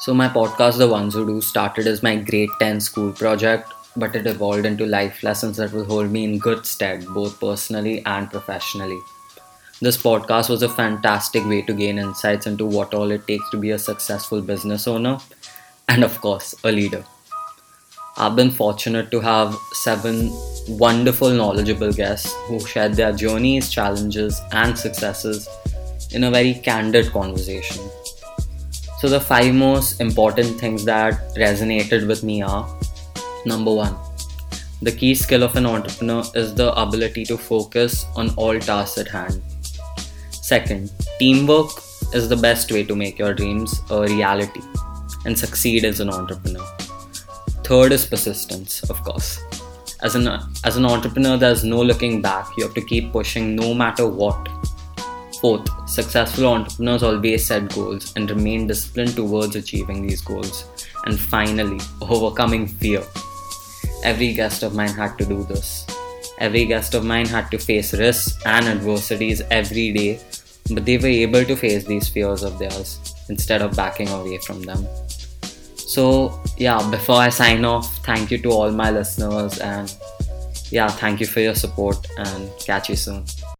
So, my podcast, The Ones Who Do, started as my grade 10 school project, but it evolved into life lessons that will hold me in good stead, both personally and professionally. This podcast was a fantastic way to gain insights into what all it takes to be a successful business owner and, of course, a leader. I've been fortunate to have seven wonderful, knowledgeable guests who shared their journeys, challenges, and successes in a very candid conversation. So, the five most important things that resonated with me are number one, the key skill of an entrepreneur is the ability to focus on all tasks at hand. Second, teamwork is the best way to make your dreams a reality and succeed as an entrepreneur. Third is persistence, of course. As an as an entrepreneur, there's no looking back. You have to keep pushing no matter what. Fourth, successful entrepreneurs always set goals and remain disciplined towards achieving these goals. And finally, overcoming fear. Every guest of mine had to do this. Every guest of mine had to face risks and adversities every day, but they were able to face these fears of theirs instead of backing away from them. So, yeah, before I sign off, thank you to all my listeners and yeah, thank you for your support and catch you soon.